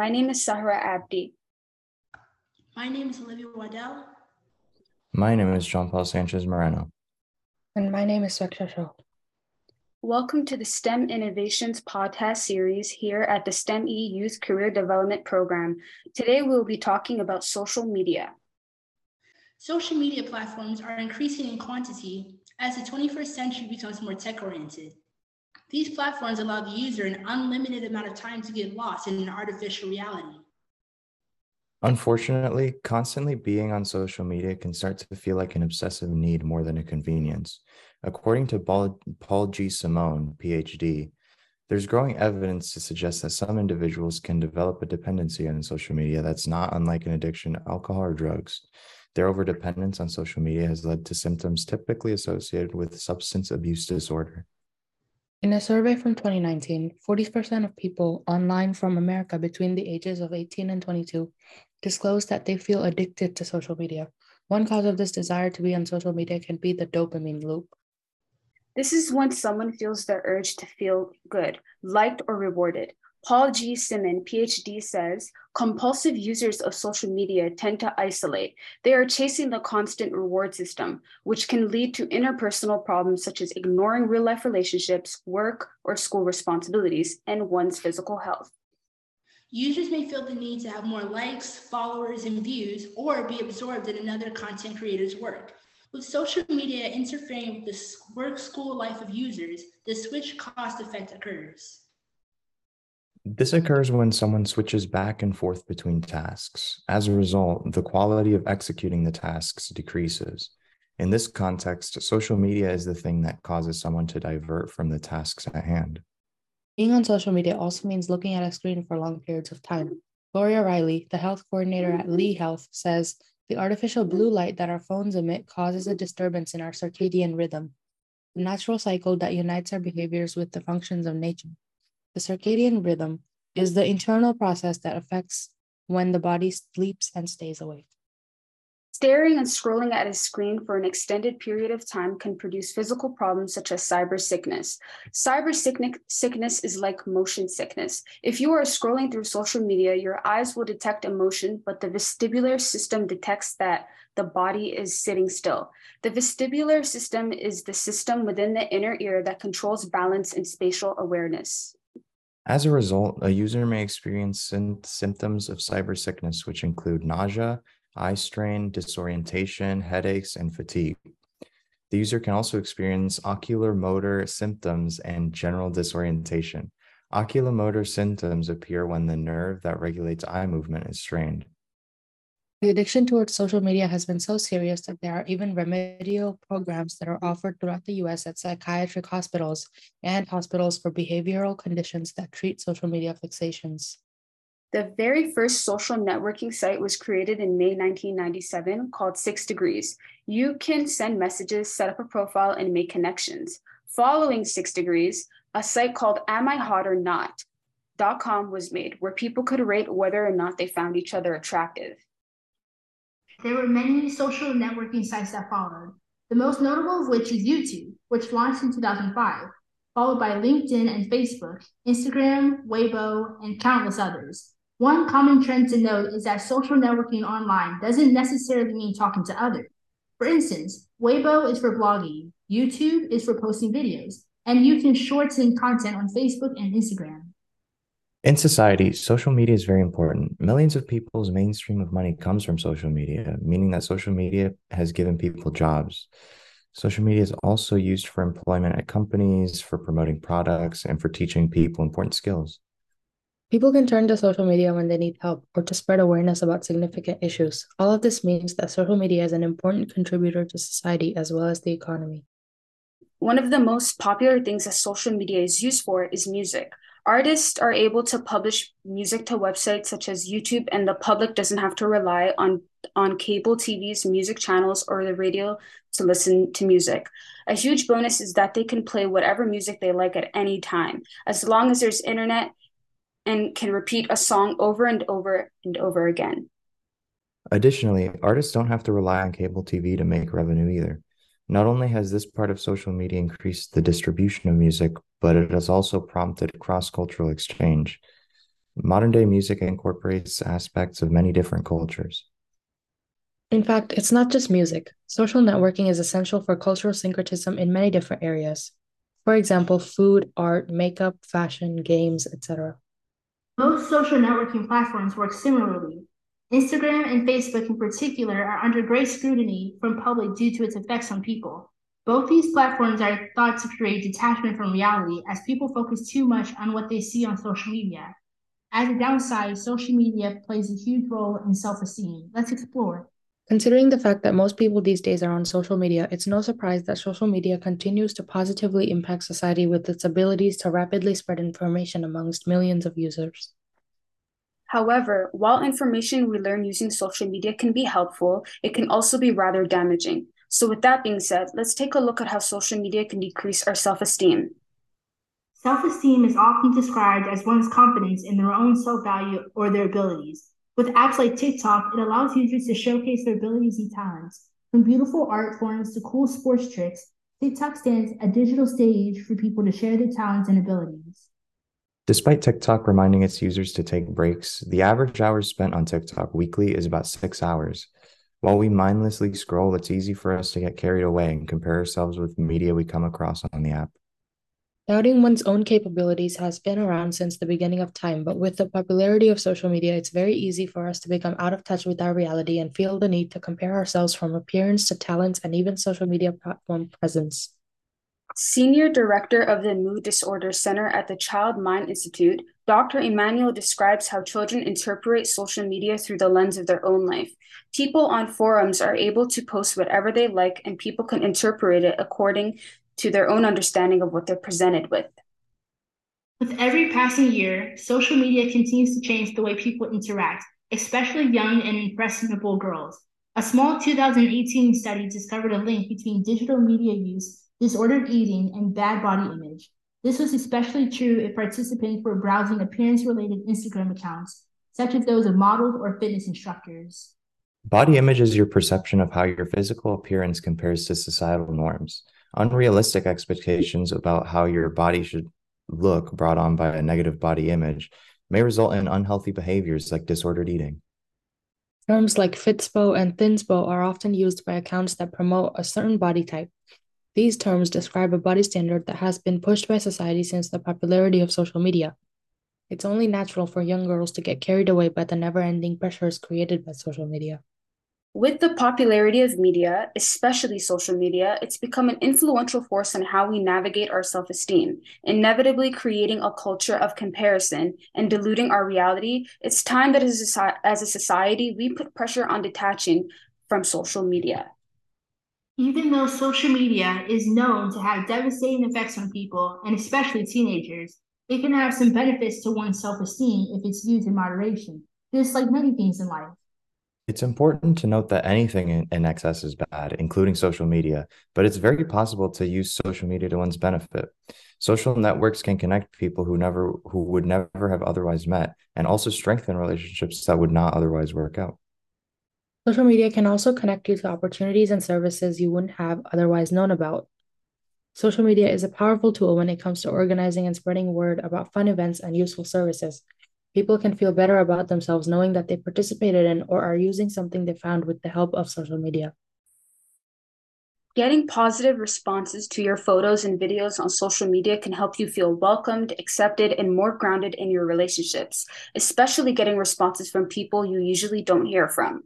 my name is Sahra Abdi. My name is Olivia Waddell. My name is Jean Paul Sanchez Moreno. And my name is Sweksha Shaw. Welcome to the STEM Innovations podcast series here at the STEM E Youth Career Development Program. Today we'll be talking about social media. Social media platforms are increasing in quantity as the 21st century becomes more tech oriented. These platforms allow the user an unlimited amount of time to get lost in an artificial reality. Unfortunately, constantly being on social media can start to feel like an obsessive need more than a convenience. According to Paul G. Simone, PhD, there's growing evidence to suggest that some individuals can develop a dependency on social media that's not unlike an addiction to alcohol or drugs. Their overdependence on social media has led to symptoms typically associated with substance abuse disorder. In a survey from 2019, 40% of people online from America between the ages of 18 and 22 disclosed that they feel addicted to social media. One cause of this desire to be on social media can be the dopamine loop. This is when someone feels the urge to feel good, liked, or rewarded. Paul G. Simone, PhD, says compulsive users of social media tend to isolate. They are chasing the constant reward system, which can lead to interpersonal problems such as ignoring real life relationships, work, or school responsibilities, and one's physical health. Users may feel the need to have more likes, followers, and views, or be absorbed in another content creator's work. With social media interfering with the work school life of users, the switch cost effect occurs. This occurs when someone switches back and forth between tasks. As a result, the quality of executing the tasks decreases. In this context, social media is the thing that causes someone to divert from the tasks at hand. Being on social media also means looking at a screen for long periods of time. Gloria Riley, the health coordinator at Lee Health, says the artificial blue light that our phones emit causes a disturbance in our circadian rhythm, the natural cycle that unites our behaviors with the functions of nature. The circadian rhythm is the internal process that affects when the body sleeps and stays awake. Staring and scrolling at a screen for an extended period of time can produce physical problems such as cyber sickness. Cyber sickness is like motion sickness. If you are scrolling through social media, your eyes will detect emotion, but the vestibular system detects that the body is sitting still. The vestibular system is the system within the inner ear that controls balance and spatial awareness. As a result, a user may experience symptoms of cyber sickness, which include nausea, eye strain, disorientation, headaches, and fatigue. The user can also experience oculomotor symptoms and general disorientation. Oculomotor symptoms appear when the nerve that regulates eye movement is strained. The addiction towards social media has been so serious that there are even remedial programs that are offered throughout the US at psychiatric hospitals and hospitals for behavioral conditions that treat social media fixations. The very first social networking site was created in May 1997 called Six Degrees. You can send messages, set up a profile, and make connections. Following Six Degrees, a site called Am I Hot or Not? .com was made where people could rate whether or not they found each other attractive. There were many social networking sites that followed, the most notable of which is YouTube, which launched in 2005, followed by LinkedIn and Facebook, Instagram, Weibo, and countless others. One common trend to note is that social networking online doesn't necessarily mean talking to others. For instance, Weibo is for blogging, YouTube is for posting videos, and you can shorten content on Facebook and Instagram. In society, social media is very important. Millions of people's mainstream of money comes from social media, meaning that social media has given people jobs. Social media is also used for employment at companies, for promoting products, and for teaching people important skills. People can turn to social media when they need help or to spread awareness about significant issues. All of this means that social media is an important contributor to society as well as the economy. One of the most popular things that social media is used for is music. Artists are able to publish music to websites such as YouTube, and the public doesn't have to rely on, on cable TV's music channels or the radio to listen to music. A huge bonus is that they can play whatever music they like at any time. As long as there's internet, and can repeat a song over and over and over again. Additionally, artists don't have to rely on cable TV to make revenue either. Not only has this part of social media increased the distribution of music, but it has also prompted cross cultural exchange. Modern day music incorporates aspects of many different cultures. In fact, it's not just music. Social networking is essential for cultural syncretism in many different areas. For example, food, art, makeup, fashion, games, etc. Most social networking platforms work similarly. Instagram and Facebook, in particular, are under great scrutiny from public due to its effects on people. Both these platforms are thought to create detachment from reality as people focus too much on what they see on social media. As a downside, social media plays a huge role in self esteem. Let's explore. Considering the fact that most people these days are on social media, it's no surprise that social media continues to positively impact society with its abilities to rapidly spread information amongst millions of users. However, while information we learn using social media can be helpful, it can also be rather damaging. So, with that being said, let's take a look at how social media can decrease our self esteem. Self esteem is often described as one's confidence in their own self value or their abilities. With apps like TikTok, it allows users to showcase their abilities and talents. From beautiful art forms to cool sports tricks, TikTok stands a digital stage for people to share their talents and abilities. Despite TikTok reminding its users to take breaks, the average hours spent on TikTok weekly is about six hours. While we mindlessly scroll, it's easy for us to get carried away and compare ourselves with media we come across on the app. Doubting one's own capabilities has been around since the beginning of time, but with the popularity of social media, it's very easy for us to become out of touch with our reality and feel the need to compare ourselves from appearance to talents and even social media platform presence. Senior Director of the Mood Disorder Center at the Child Mind Institute, Dr. Emanuele describes how children interpret social media through the lens of their own life. People on forums are able to post whatever they like, and people can interpret it according to their own understanding of what they're presented with. With every passing year, social media continues to change the way people interact, especially young and impressionable girls. A small 2018 study discovered a link between digital media use, disordered eating, and bad body image. This was especially true if participants were browsing appearance related Instagram accounts, such as those of models or fitness instructors. Body image is your perception of how your physical appearance compares to societal norms. Unrealistic expectations about how your body should look brought on by a negative body image may result in unhealthy behaviors like disordered eating. Terms like fitspo and thinspo are often used by accounts that promote a certain body type. These terms describe a body standard that has been pushed by society since the popularity of social media. It's only natural for young girls to get carried away by the never ending pressures created by social media. With the popularity of media, especially social media, it's become an influential force on how we navigate our self esteem, inevitably creating a culture of comparison and diluting our reality. It's time that as a society, we put pressure on detaching from social media. Even though social media is known to have devastating effects on people, and especially teenagers, it can have some benefits to one's self esteem if it's used in moderation, just like many things in life. It's important to note that anything in, excess is bad, including social media, but it's very possible to use social media to one's benefit. Social networks can connect people who never who would never have otherwise met and also strengthen relationships that would not otherwise work out. Social media can also connect you to opportunities and services you wouldn't have otherwise known about. Social media is a powerful tool when it comes to organizing and spreading word about fun events and useful services. People can feel better about themselves knowing that they participated in or are using something they found with the help of social media. Getting positive responses to your photos and videos on social media can help you feel welcomed, accepted, and more grounded in your relationships, especially getting responses from people you usually don't hear from.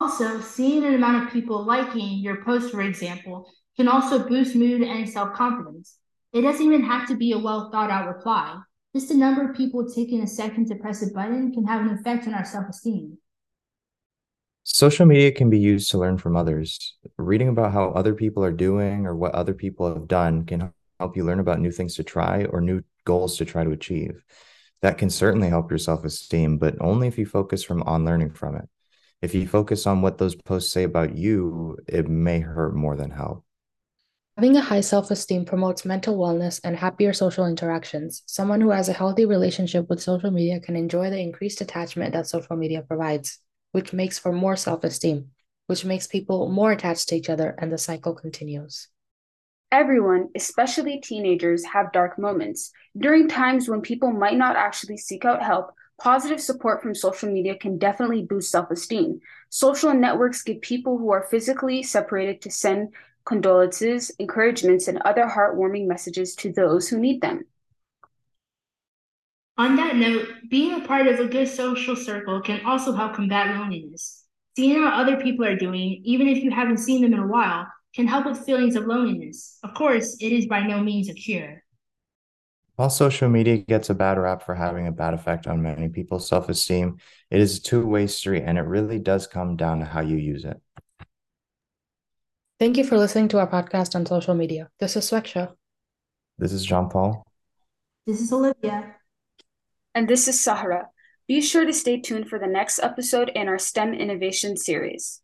Also, seeing an amount of people liking your post, for example, can also boost mood and self confidence. It doesn't even have to be a well thought out reply. Just the number of people taking a second to press a button can have an effect on our self esteem. Social media can be used to learn from others. Reading about how other people are doing or what other people have done can help you learn about new things to try or new goals to try to achieve. That can certainly help your self esteem, but only if you focus from on learning from it. If you focus on what those posts say about you, it may hurt more than help. Having a high self esteem promotes mental wellness and happier social interactions. Someone who has a healthy relationship with social media can enjoy the increased attachment that social media provides, which makes for more self esteem, which makes people more attached to each other, and the cycle continues. Everyone, especially teenagers, have dark moments. During times when people might not actually seek out help, positive support from social media can definitely boost self esteem. Social networks give people who are physically separated to send condolences, encouragements, and other heartwarming messages to those who need them. On that note, being a part of a good social circle can also help combat loneliness. Seeing how other people are doing, even if you haven't seen them in a while, can help with feelings of loneliness. Of course, it is by no means a cure. While social media gets a bad rap for having a bad effect on many people's self esteem, it is a two way street and it really does come down to how you use it. Thank you for listening to our podcast on social media. This is Sweksha. This is Jean Paul. This is Olivia. And this is Sahra. Be sure to stay tuned for the next episode in our STEM innovation series.